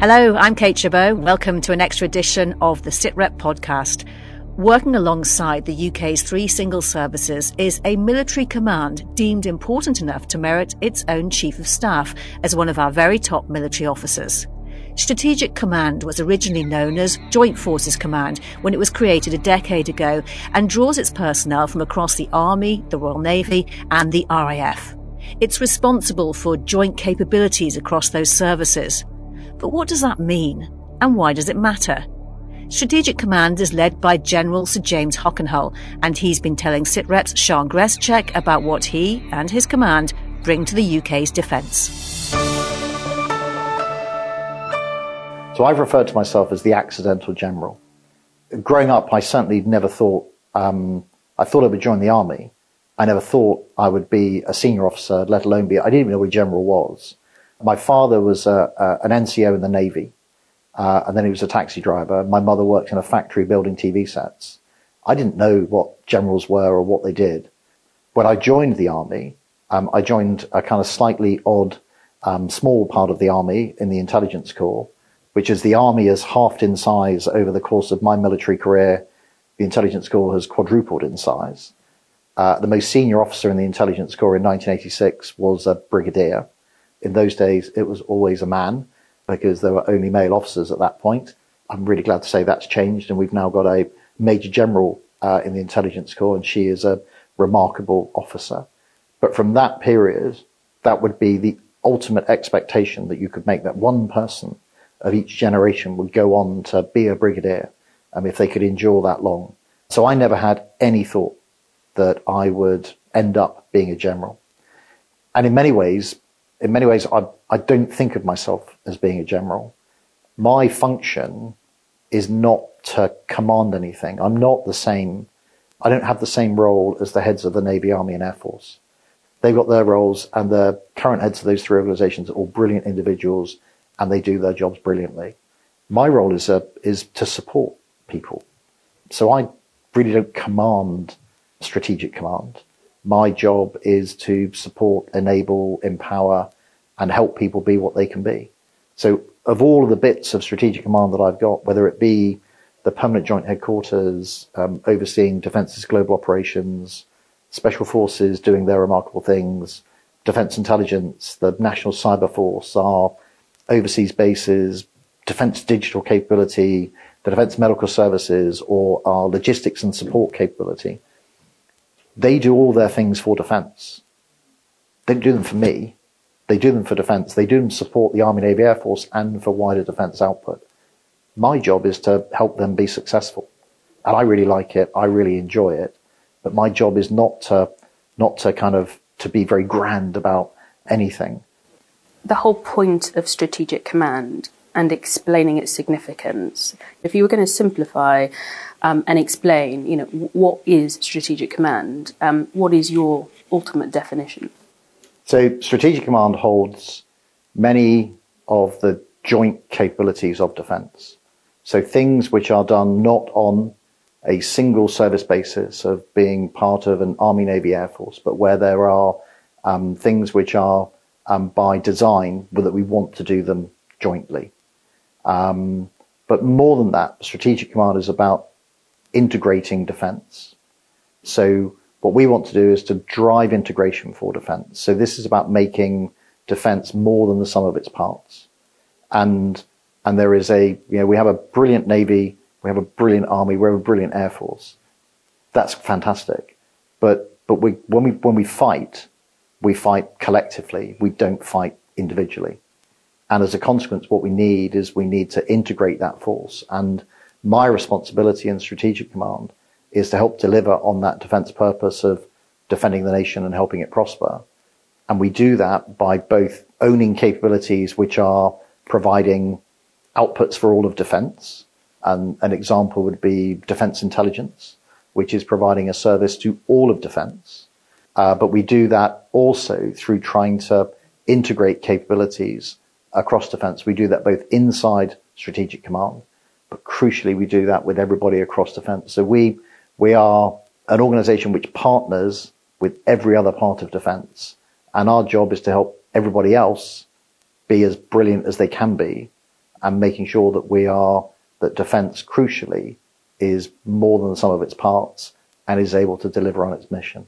Hello, I'm Kate Chabot. Welcome to an extra edition of the SITREP podcast. Working alongside the UK's three single services is a military command deemed important enough to merit its own Chief of Staff as one of our very top military officers. Strategic Command was originally known as Joint Forces Command when it was created a decade ago and draws its personnel from across the Army, the Royal Navy, and the RAF. It's responsible for joint capabilities across those services. But what does that mean? And why does it matter? Strategic Command is led by General Sir James Hockenhull, and he's been telling SITREP's Sian Grzeszczyk about what he and his command bring to the UK's defence. So I've referred to myself as the accidental general. Growing up, I certainly never thought, um, I thought I would join the army. I never thought I would be a senior officer, let alone be, I didn't even know what general was. My father was a, a, an NCO in the Navy, uh, and then he was a taxi driver. My mother worked in a factory building TV sets. I didn't know what generals were or what they did. When I joined the army, um, I joined a kind of slightly odd, um, small part of the army in the intelligence corps, which is the army has halved in size over the course of my military career. The intelligence corps has quadrupled in size. Uh, the most senior officer in the intelligence corps in 1986 was a brigadier. In those days, it was always a man because there were only male officers at that point. I'm really glad to say that's changed and we've now got a major general uh, in the intelligence corps and she is a remarkable officer. But from that period, that would be the ultimate expectation that you could make that one person of each generation would go on to be a brigadier um, if they could endure that long. So I never had any thought that I would end up being a general. And in many ways, in many ways, I, I don't think of myself as being a general. My function is not to command anything. I'm not the same. I don't have the same role as the heads of the Navy, Army, and Air Force. They've got their roles, and the current heads of those three organizations are all brilliant individuals, and they do their jobs brilliantly. My role is a, uh, is to support people. So I really don't command strategic command. My job is to support, enable, empower, and help people be what they can be. So of all of the bits of strategic command that I've got, whether it be the permanent joint headquarters, um, overseeing defence's global operations, special forces doing their remarkable things, defense intelligence, the national cyber force, our overseas bases, defense digital capability, the defense medical services, or our logistics and support capability. They do all their things for defense. They don't do them for me. They do them for defense. They do them to support the Army, Navy, Air Force and for wider defense output. My job is to help them be successful. And I really like it. I really enjoy it. But my job is not to, not to kind of, to be very grand about anything. The whole point of strategic command and explaining its significance. If you were going to simplify um, and explain, you know, what is strategic command, um, what is your ultimate definition? So, strategic command holds many of the joint capabilities of defence. So, things which are done not on a single service basis of being part of an Army, Navy, Air Force, but where there are um, things which are um, by design, that we want to do them jointly. Um, but more than that, strategic command is about integrating defense. So what we want to do is to drive integration for defense. So this is about making defense more than the sum of its parts. And, and there is a, you know, we have a brilliant Navy, we have a brilliant Army, we have a brilliant Air Force. That's fantastic. But, but we, when we, when we fight, we fight collectively. We don't fight individually. And as a consequence, what we need is we need to integrate that force. And my responsibility in strategic command is to help deliver on that defense purpose of defending the nation and helping it prosper. And we do that by both owning capabilities which are providing outputs for all of defense. And an example would be defense intelligence, which is providing a service to all of defense. Uh, but we do that also through trying to integrate capabilities across defense. We do that both inside strategic command, but crucially we do that with everybody across defense. So we, we are an organization which partners with every other part of defense. And our job is to help everybody else be as brilliant as they can be and making sure that we are, that defense crucially is more than the sum of its parts and is able to deliver on its mission.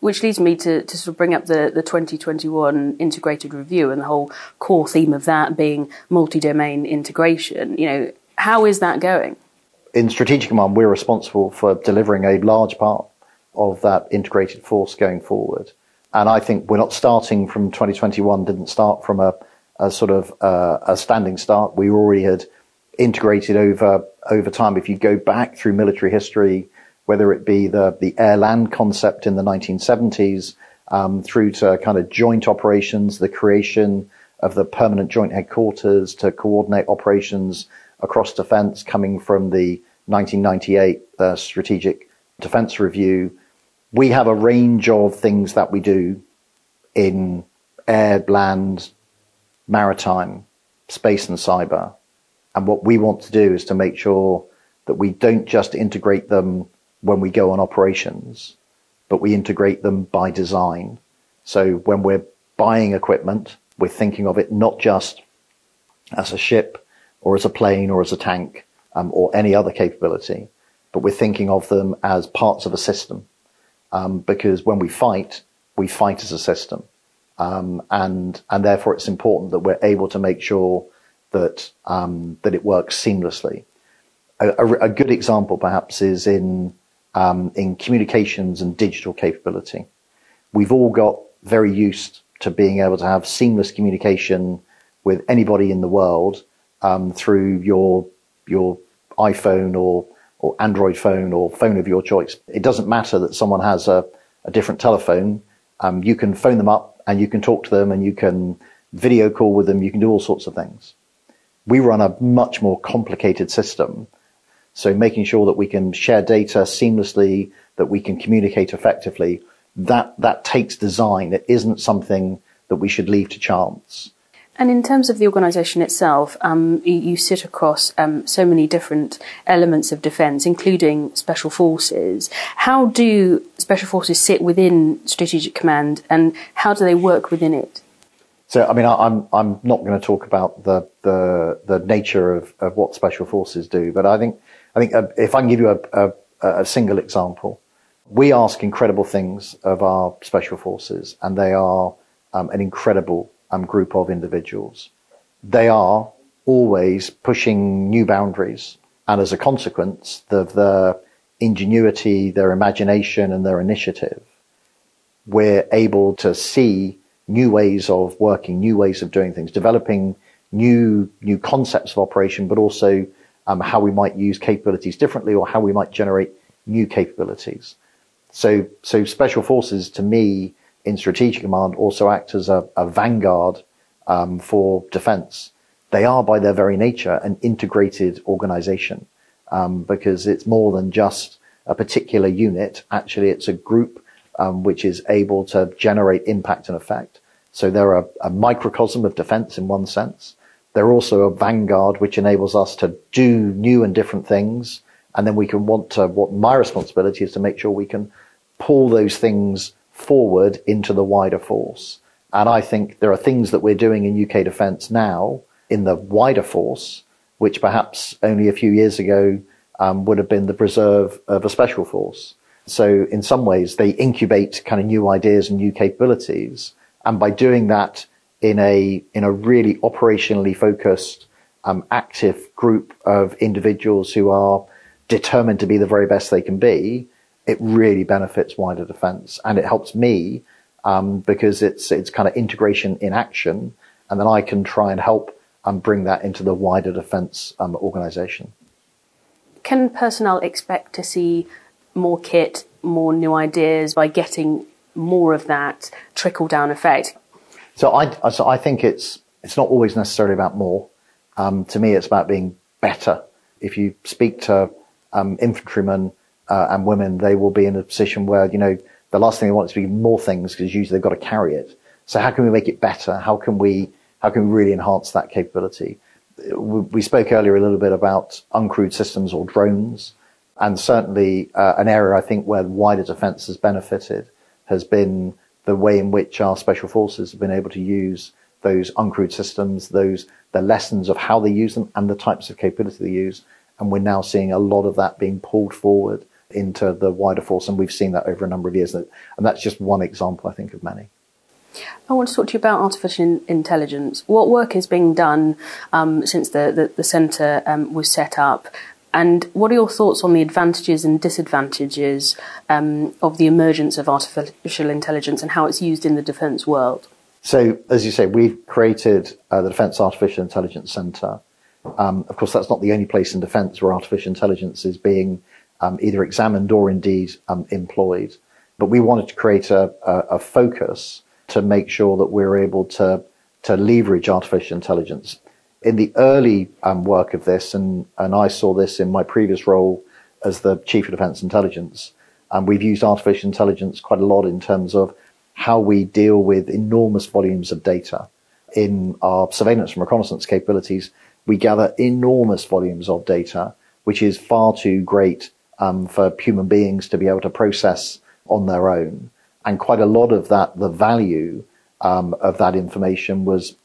Which leads me to, to sort of bring up the, the 2021 integrated review and the whole core theme of that being multi-domain integration. You know, how is that going? In Strategic Command, we're responsible for delivering a large part of that integrated force going forward. And I think we're not starting from 2021, didn't start from a, a sort of uh, a standing start. We already had integrated over over time. If you go back through military history, whether it be the the air land concept in the 1970s, um, through to kind of joint operations, the creation of the permanent joint headquarters to coordinate operations across defence, coming from the 1998 uh, strategic defence review. We have a range of things that we do in air, land, maritime, space and cyber and what we want to do is to make sure that we don't just integrate them when we go on operations, but we integrate them by design. So when we're buying equipment, we're thinking of it not just as a ship or as a plane or as a tank um, or any other capability, but we're thinking of them as parts of a system. Um, because when we fight, we fight as a system. Um, and, and therefore it's important that we're able to make sure that um, that it works seamlessly. A, a, a, good example, perhaps, is in um, in communications and digital capability. We've all got very used to being able to have seamless communication with anybody in the world um, through your your iPhone or or Android phone or phone of your choice. It doesn't matter that someone has a, a different telephone. Um, you can phone them up and you can talk to them and you can video call with them. You can do all sorts of things we run a much more complicated system. So making sure that we can share data seamlessly, that we can communicate effectively, that, that takes design. It isn't something that we should leave to chance. And in terms of the organisation itself, um, you, you, sit across um, so many different elements of defence, including special forces. How do special forces sit within Strategic Command, and how do they work within it? So, I mean, I, am I'm not going to talk about the the the nature of, of what special forces do, but I think I think uh, if I can give you a, a, a single example, we ask incredible things of our special forces, and they are um, an incredible um, group of individuals. They are always pushing new boundaries, and as a consequence, the, the ingenuity, their imagination, and their initiative, we're able to see new ways of working, new ways of doing things, developing new new concepts of operation, but also um, how we might use capabilities differently or how we might generate new capabilities. So, so special forces to me in strategic command also act as a, a vanguard um, for defense. They are by their very nature an integrated organization um, because it's more than just a particular unit. Actually, it's a group um, which is able to generate impact and effect. So they're a, a microcosm of defense in one sense. They're also a vanguard, which enables us to do new and different things. And then we can want to, what my responsibility is to make sure we can pull those things forward into the wider force. And I think there are things that we're doing in UK defence now in the wider force, which perhaps only a few years ago um, would have been the preserve of a special force. So in some ways, they incubate kind of new ideas and new capabilities. And by doing that in a, in a really operationally focused, um, active group of individuals who are determined to be the very best they can be, it really benefits wider defense. And it helps me, um, because it's, it's kind of integration in action. And then I can try and help and um, bring that into the wider defense um, organization. Can personnel expect to see more kit, more new ideas by getting more of that trickle down effect? So I, so I think it's, it's not always necessarily about more. Um, to me, it's about being better. If you speak to um, infantrymen uh, and women, they will be in a position where, you know, the last thing they want is to be more things because usually they've got to carry it. So how can we make it better? How can we, how can we really enhance that capability? We spoke earlier a little bit about uncrewed systems or drones, and certainly uh, an area I think where wider defence has benefited has been the way in which our special forces have been able to use those uncrewed systems, those the lessons of how they use them and the types of capability they use. And we're now seeing a lot of that being pulled forward into the wider force. And we've seen that over a number of years. And that's just one example, I think, of many. I want to talk to you about artificial intelligence. What work is being done um, since the, the, the centre um, was set up? And what are your thoughts on the advantages and disadvantages um, of the emergence of artificial intelligence and how it's used in the defence world? So, as you say, we've created uh, the Defence Artificial Intelligence Centre. Um, of course, that's not the only place in defence where artificial intelligence is being um, either examined or indeed um, employed. But we wanted to create a, a, a, focus to make sure that we're able to to leverage artificial intelligence. In the early um, work of this, and, and I saw this in my previous role as the Chief of Defence Intelligence, and we've used artificial intelligence quite a lot in terms of how we deal with enormous volumes of data. In our surveillance and reconnaissance capabilities, we gather enormous volumes of data, which is far too great um, for human beings to be able to process on their own. And quite a lot of that, the value um, of that information was,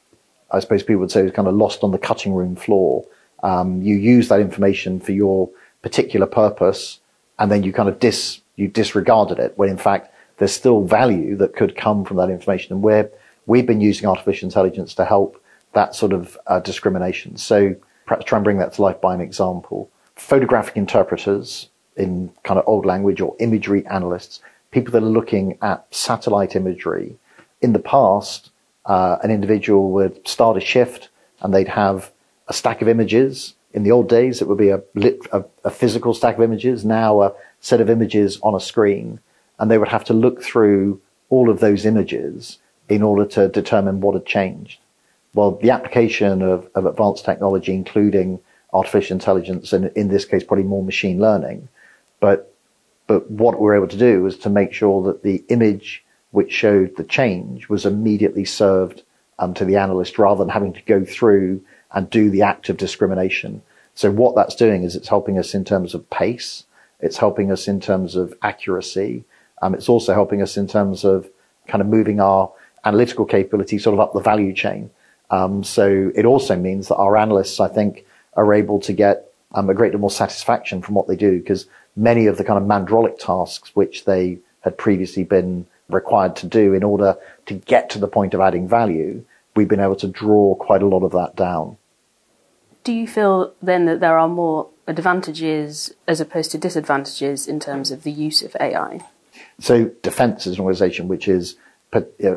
I suppose people would say, was kind of lost on the cutting room floor. Um, you use that information for your particular purpose, and then you kind of dis you disregarded it. When in fact there's still value that could come from that information. And we're, we've been using artificial intelligence to help that sort of uh, discrimination. So perhaps try and bring that to life by an example. Photographic interpreters in kind of old language or imagery analysts, people that are looking at satellite imagery. In the past, uh, an individual would start a shift and they'd have a stack of images. In the old days, it would be a, lit, a, a physical stack of images. Now, a set of images on a screen and they would have to look through all of those images in order to determine what had changed. Well, the application of, of advanced technology, including artificial intelligence, and in this case, probably more machine learning, but but what we were able to do was to make sure that the image which showed the change was immediately served um, to the analyst rather than having to go through and do the act of discrimination. So what that's doing is it's helping us in terms of pace. It's helping us in terms of accuracy. Um, it's also helping us in terms of kind of moving our analytical capability sort of up the value chain. Um, so it also means that our analysts, I think, are able to get um, a great deal more satisfaction from what they do because many of the kind of mandraulic tasks which they had previously been required to do in order to get to the point of adding value, we've been able to draw quite a lot of that down. Do you feel then that there are more advantages as opposed to disadvantages in terms of the use of AI? So defence is an organisation which is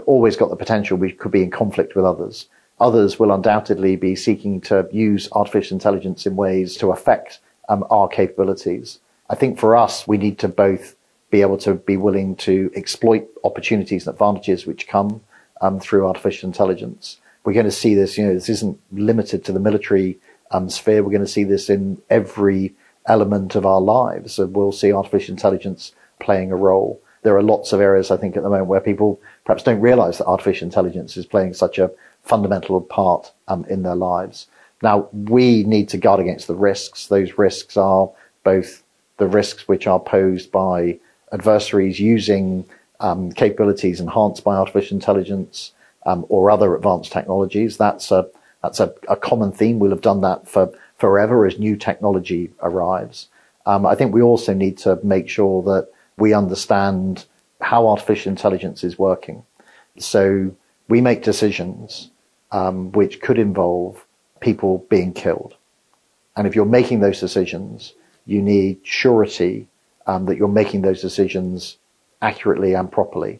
always got the potential we could be in conflict with others. Others will undoubtedly be seeking to use artificial intelligence in ways to affect um, our capabilities. I think for us, we need to both be able to be willing to exploit opportunities and advantages which come um, through artificial intelligence. We're going to see this, you know, this isn't limited to the military um, sphere. We're going to see this in every element of our lives. So we'll see artificial intelligence playing a role there are lots of areas I think at the moment where people perhaps don't realize that artificial intelligence is playing such a fundamental part um, in their lives. Now we need to guard against the risks. Those risks are both the risks which are posed by adversaries using um, capabilities enhanced by artificial intelligence um, or other advanced technologies. That's a that's a, a, common theme. We'll have done that for forever as new technology arrives. Um, I think we also need to make sure that we understand how artificial intelligence is working. So we make decisions um, which could involve people being killed. And if you're making those decisions, you need surety um, that you're making those decisions accurately and properly.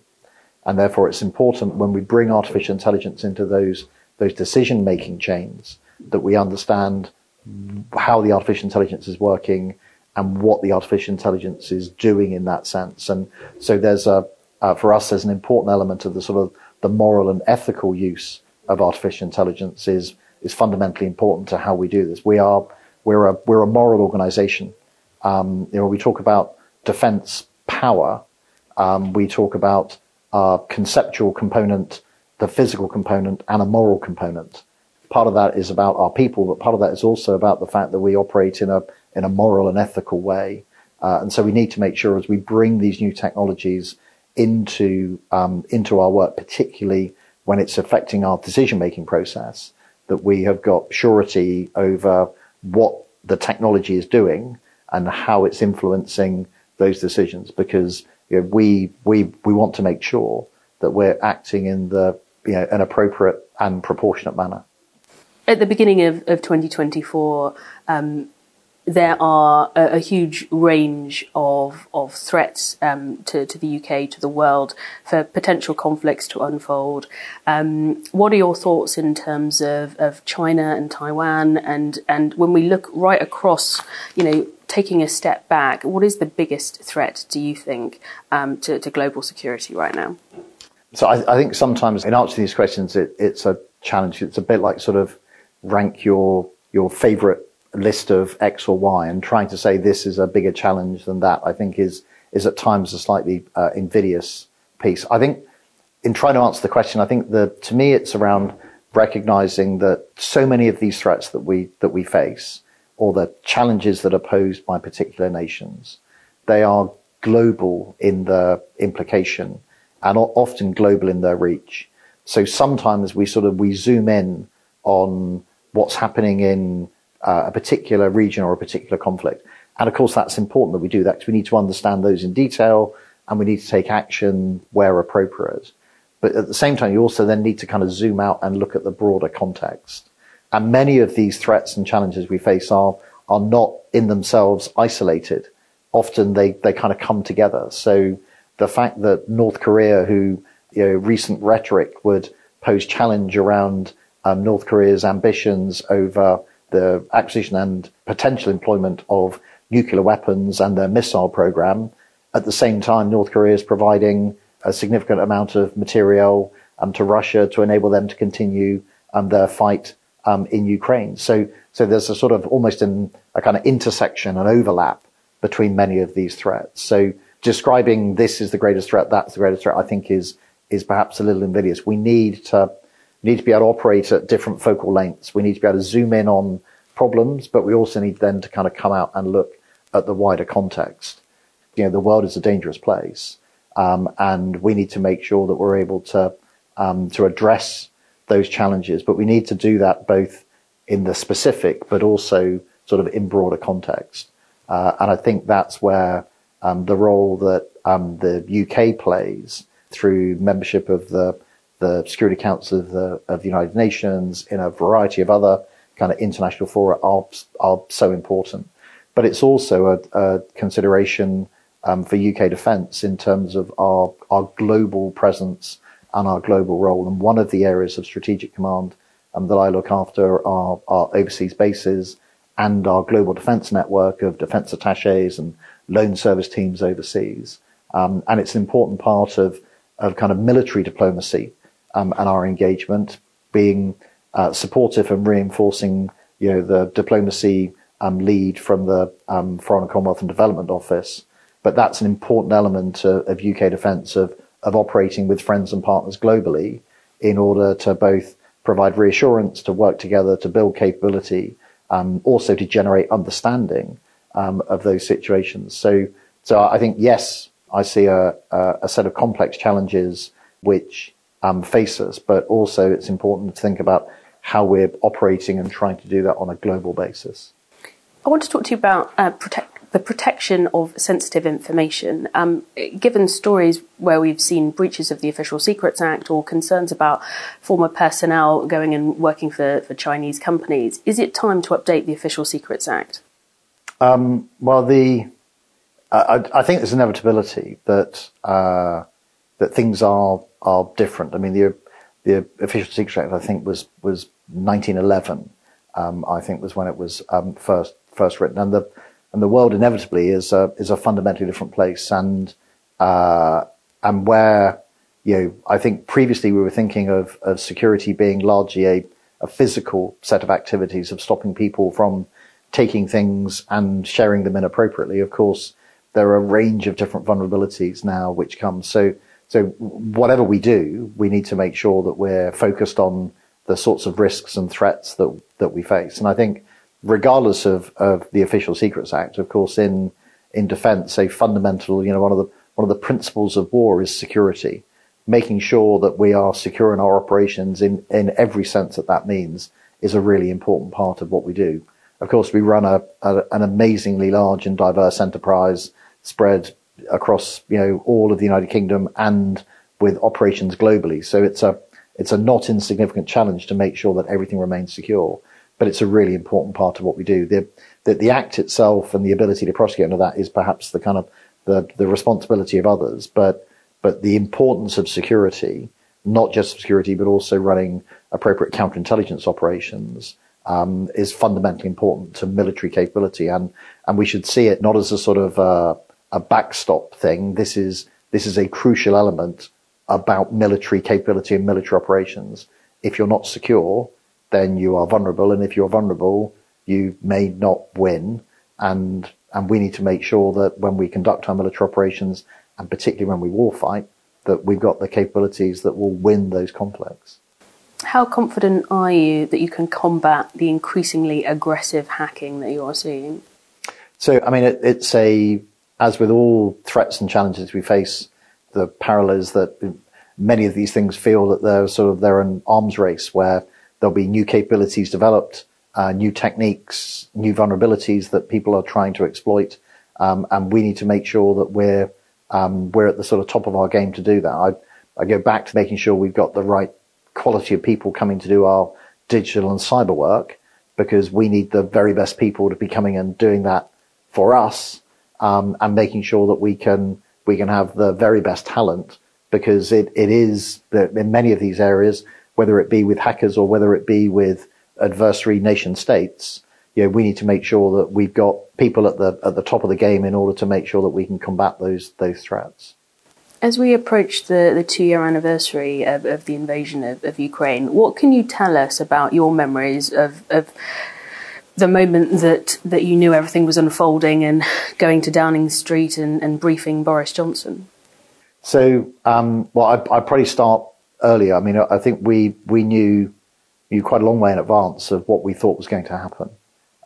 And therefore, it's important when we bring artificial intelligence into those those decision making chains that we understand how the artificial intelligence is working and what the artificial intelligence is doing in that sense. And so there's a, uh, for us, there's an important element of the sort of the moral and ethical use of artificial intelligence is, is fundamentally important to how we do this. We are, we're a, we're a moral organization. Um, you know, we talk about defense power. Um, we talk about a conceptual component, the physical component, and a moral component. Part of that is about our people, but part of that is also about the fact that we operate in a in a moral and ethical way. Uh, and so we need to make sure as we bring these new technologies into um, into our work, particularly when it's affecting our decision making process, that we have got surety over what the technology is doing and how it's influencing those decisions because you know, we, we, we want to make sure that we're acting in the, you know, an appropriate and proportionate manner. At the beginning of, of 2024, um, there are a, a, huge range of of threats um, to, to the UK, to the world, for potential conflicts to unfold. Um, what are your thoughts in terms of, of China and Taiwan? And and when we look right across, you know, taking a step back, what is the biggest threat, do you think, um, to, to global security right now? So I, I think sometimes in answering these questions, it, it's a challenge. It's a bit like sort of rank your your favorite list of X or Y and trying to say this is a bigger challenge than that, I think is, is at times a slightly uh, invidious piece. I think in trying to answer the question, I think that to me it's around recognizing that so many of these threats that we, that we face or the challenges that are posed by particular nations, they are global in their implication and often global in their reach. So sometimes we sort of, we zoom in on what's happening in uh, a particular region or a particular conflict. And of course, that's important that we do that because we need to understand those in detail and we need to take action where appropriate. But at the same time, you also then need to kind of zoom out and look at the broader context. And many of these threats and challenges we face are, are not in themselves isolated. Often they, they kind of come together. So the fact that North Korea, who, you know, recent rhetoric would pose challenge around um, North Korea's ambitions over the acquisition and potential employment of nuclear weapons and their missile program. At the same time, North Korea is providing a significant amount of material um, to Russia to enable them to continue um, their fight um, in Ukraine. So, so there's a sort of almost a kind of intersection and overlap between many of these threats. So describing this is the greatest threat, that's the greatest threat, I think is is perhaps a little invidious. We need to we need to be able to operate at different focal lengths. We need to be able to zoom in on problems, but we also need then to kind of come out and look at the wider context. You know, the world is a dangerous place, um, and we need to make sure that we're able to um, to address those challenges. But we need to do that both in the specific, but also sort of in broader context. Uh, and I think that's where um, the role that um, the UK plays through membership of the the Security Council of the, of the United Nations, in a variety of other kind of international fora are, are so important. But it's also a, a consideration um, for UK defence in terms of our, our global presence and our global role. And one of the areas of strategic command um, that I look after are our overseas bases and our global defence network of defence attaches and loan service teams overseas. Um, and it's an important part of, of kind of military diplomacy um, and our engagement, being uh, supportive and reinforcing, you know, the diplomacy um, lead from the um, Foreign Commonwealth and Development Office. But that's an important element of, of UK defence of of operating with friends and partners globally in order to both provide reassurance, to work together, to build capability, um, also to generate understanding um, of those situations. So, so I think yes, I see a, a, a set of complex challenges which um, face us, but also it's important to think about how we're operating and trying to do that on a global basis. I want to talk to you about uh, protect, the protection of sensitive information. Um, given stories where we've seen breaches of the Official Secrets Act or concerns about former personnel going and working for, for Chinese companies, is it time to update the Official Secrets Act? Um, well, the uh, I, I, think there's inevitability that uh, that things are are different. I mean, the the official secret act I think was was 1911. Um, I think was when it was um, first first written, and the and the world inevitably is a is a fundamentally different place, and uh, and where you know I think previously we were thinking of of security being largely a a physical set of activities of stopping people from taking things and sharing them inappropriately. Of course, there are a range of different vulnerabilities now which come. So so whatever we do, we need to make sure that we're focused on the sorts of risks and threats that that we face. And I think, regardless of, of the Official Secrets Act, of course, in in defence, a fundamental, you know, one of the one of the principles of war is security, making sure that we are secure in our operations in, in every sense that that means is a really important part of what we do. Of course, we run a, a, an amazingly large and diverse enterprise spread across, you know, all of the United Kingdom and with operations globally. So it's a, it's a not insignificant challenge to make sure that everything remains secure, but it's a really important part of what we do. The, the, the act itself and the ability to prosecute under that is perhaps the kind of the, the responsibility of others, but, but the importance of security, not just security, but also running appropriate counterintelligence operations, um, is fundamentally important to military capability, and and we should see it not as a sort of uh, a backstop thing. This is this is a crucial element about military capability and military operations. If you're not secure, then you are vulnerable, and if you're vulnerable, you may not win. And and we need to make sure that when we conduct our military operations, and particularly when we warfight, that we've got the capabilities that will win those conflicts. How confident are you that you can combat the increasingly aggressive hacking that you are seeing? So, I mean, it, it's a, as with all threats and challenges we face, the parallel is that many of these things feel that they're sort of, they're an arms race where there'll be new capabilities developed, uh, new techniques, new vulnerabilities that people are trying to exploit. Um, and we need to make sure that we're, um, we're at the sort of top of our game to do that. I, I go back to making sure we've got the right quality of people coming to do our digital and cyber work because we need the very best people to be coming and doing that for us um, and making sure that we can we can have the very best talent because it, it is in many of these areas whether it be with hackers or whether it be with adversary nation states you know, we need to make sure that we've got people at the at the top of the game in order to make sure that we can combat those those threats. As we approach the, the two year anniversary of, of the invasion of, of, Ukraine, what can you tell us about your memories of, of the moment that, that you knew everything was unfolding and going to Downing Street and, and briefing Boris Johnson? So, um, well, I, I'd probably start earlier. I mean, I think we, we knew, knew quite a long way in advance of what we thought was going to happen.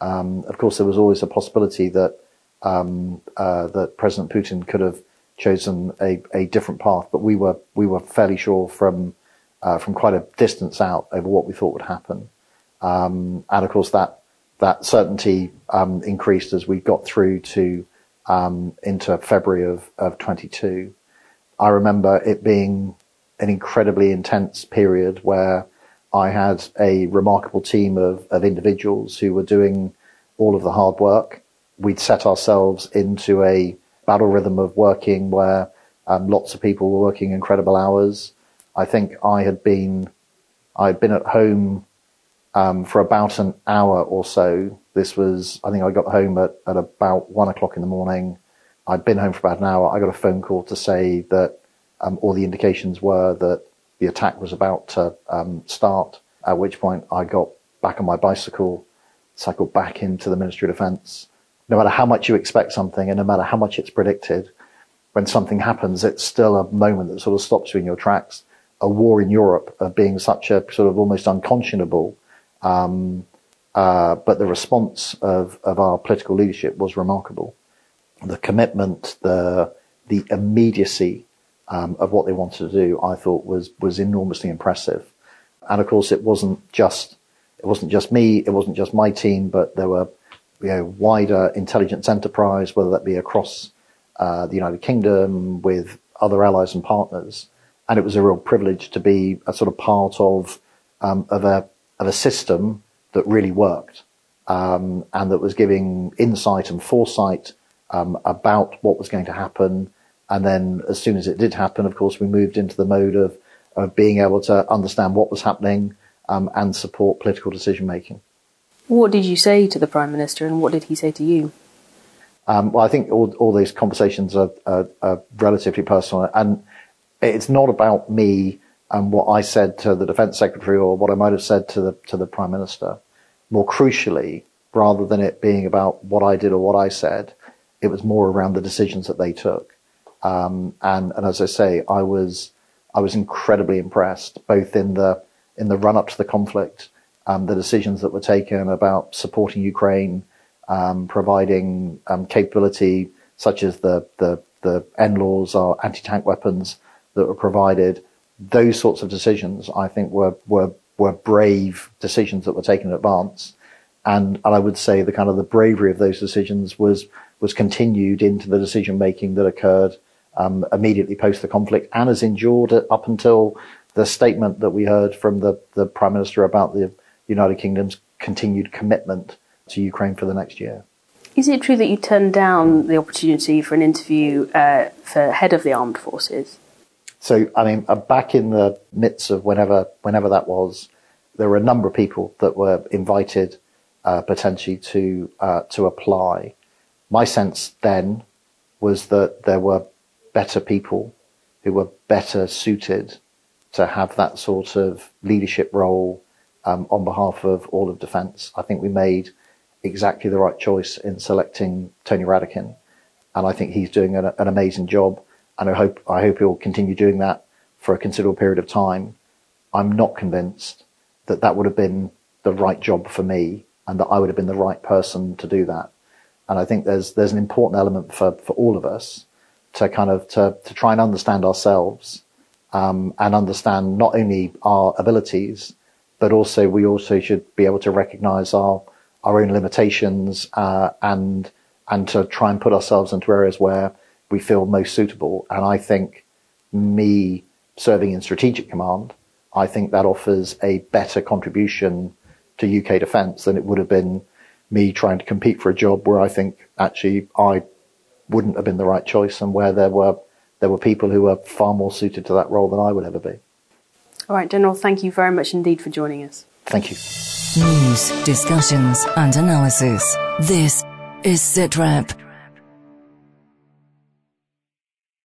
Um, of course, there was always a possibility that um, uh, that President Putin could have chosen a, a different path, but we were we were fairly sure from uh, from quite a distance out over what we thought would happen, um, and of course that that certainty um, increased as we got through to um, into February of of 22. I remember it being an incredibly intense period where I had a remarkable team of, of individuals who were doing all of the hard work. We'd set ourselves into a battle rhythm of working where um, lots of people were working incredible hours. I think I had been, I had been at home um, for about an hour or so. This was, I think I got home at, at about one o'clock in the morning. I'd been home for about an hour. I got a phone call to say that um, all the indications were that the attack was about to um, start. At which point I got back on my bicycle, cycled back into the Ministry of Defence, no matter how much you expect something and no matter how much it's predicted, when something happens, it's still a moment that sort of stops you in your tracks. A war in Europe of being such a sort of almost unconscionable, um, uh, but the response of, of our political leadership was remarkable. The commitment, the the immediacy um, of what they wanted to do, I thought was was enormously impressive. And of course, it wasn't just it wasn't just me, it wasn't just my team, but there were you know, wider intelligence enterprise, whether that be across uh, the United Kingdom with other allies and partners. And it was a real privilege to be a sort of part of um, of a of a system that really worked um, and that was giving insight and foresight um, about what was going to happen. And then, as soon as it did happen, of course, we moved into the mode of of being able to understand what was happening um, and support political decision making. What did you say to the Prime Minister and what did he say to you? Um, well, I think all, all these conversations are, are, are, relatively personal and it's not about me and what I said to the Defence Secretary or what I might have said to the, to the Prime Minister. More crucially, rather than it being about what I did or what I said, it was more around the decisions that they took. Um, and, and as I say, I was, I was incredibly impressed, both in the, in the run up to the conflict um, the decisions that were taken about supporting Ukraine, um, providing um, capability such as the the the NLAWs, our anti-tank weapons that were provided, those sorts of decisions, I think, were were were brave decisions that were taken in advance, and and I would say the kind of the bravery of those decisions was was continued into the decision making that occurred um, immediately post the conflict and has endured up until the statement that we heard from the the prime minister about the United Kingdom's continued commitment to Ukraine for the next year. Is it true that you turned down the opportunity for an interview uh, for head of the armed forces? So, I mean, uh, back in the midst of whenever whenever that was, there were a number of people that were invited uh, potentially to uh, to apply. My sense then was that there were better people who were better suited to have that sort of leadership role um, on behalf of all of defence. I think we made exactly the right choice in selecting Tony Radakin, and I think he's doing an, an amazing job. And I hope I hope he'll continue doing that for a considerable period of time. I'm not convinced that that would have been the right job for me, and that I would have been the right person to do that. And I think there's there's an important element for for all of us to kind of to to try and understand ourselves um, and understand not only our abilities, but also we also should be able to recognise our our own limitations uh, and and to try and put ourselves into areas where we feel most suitable. And I think me serving in strategic command, I think that offers a better contribution to UK defence than it would have been me trying to compete for a job where I think actually I wouldn't have been the right choice and where there were there were people who were far more suited to that role than I would ever be. All right, General, thank you very much indeed for joining us. Thank you. News, discussions, and analysis. This is SITREP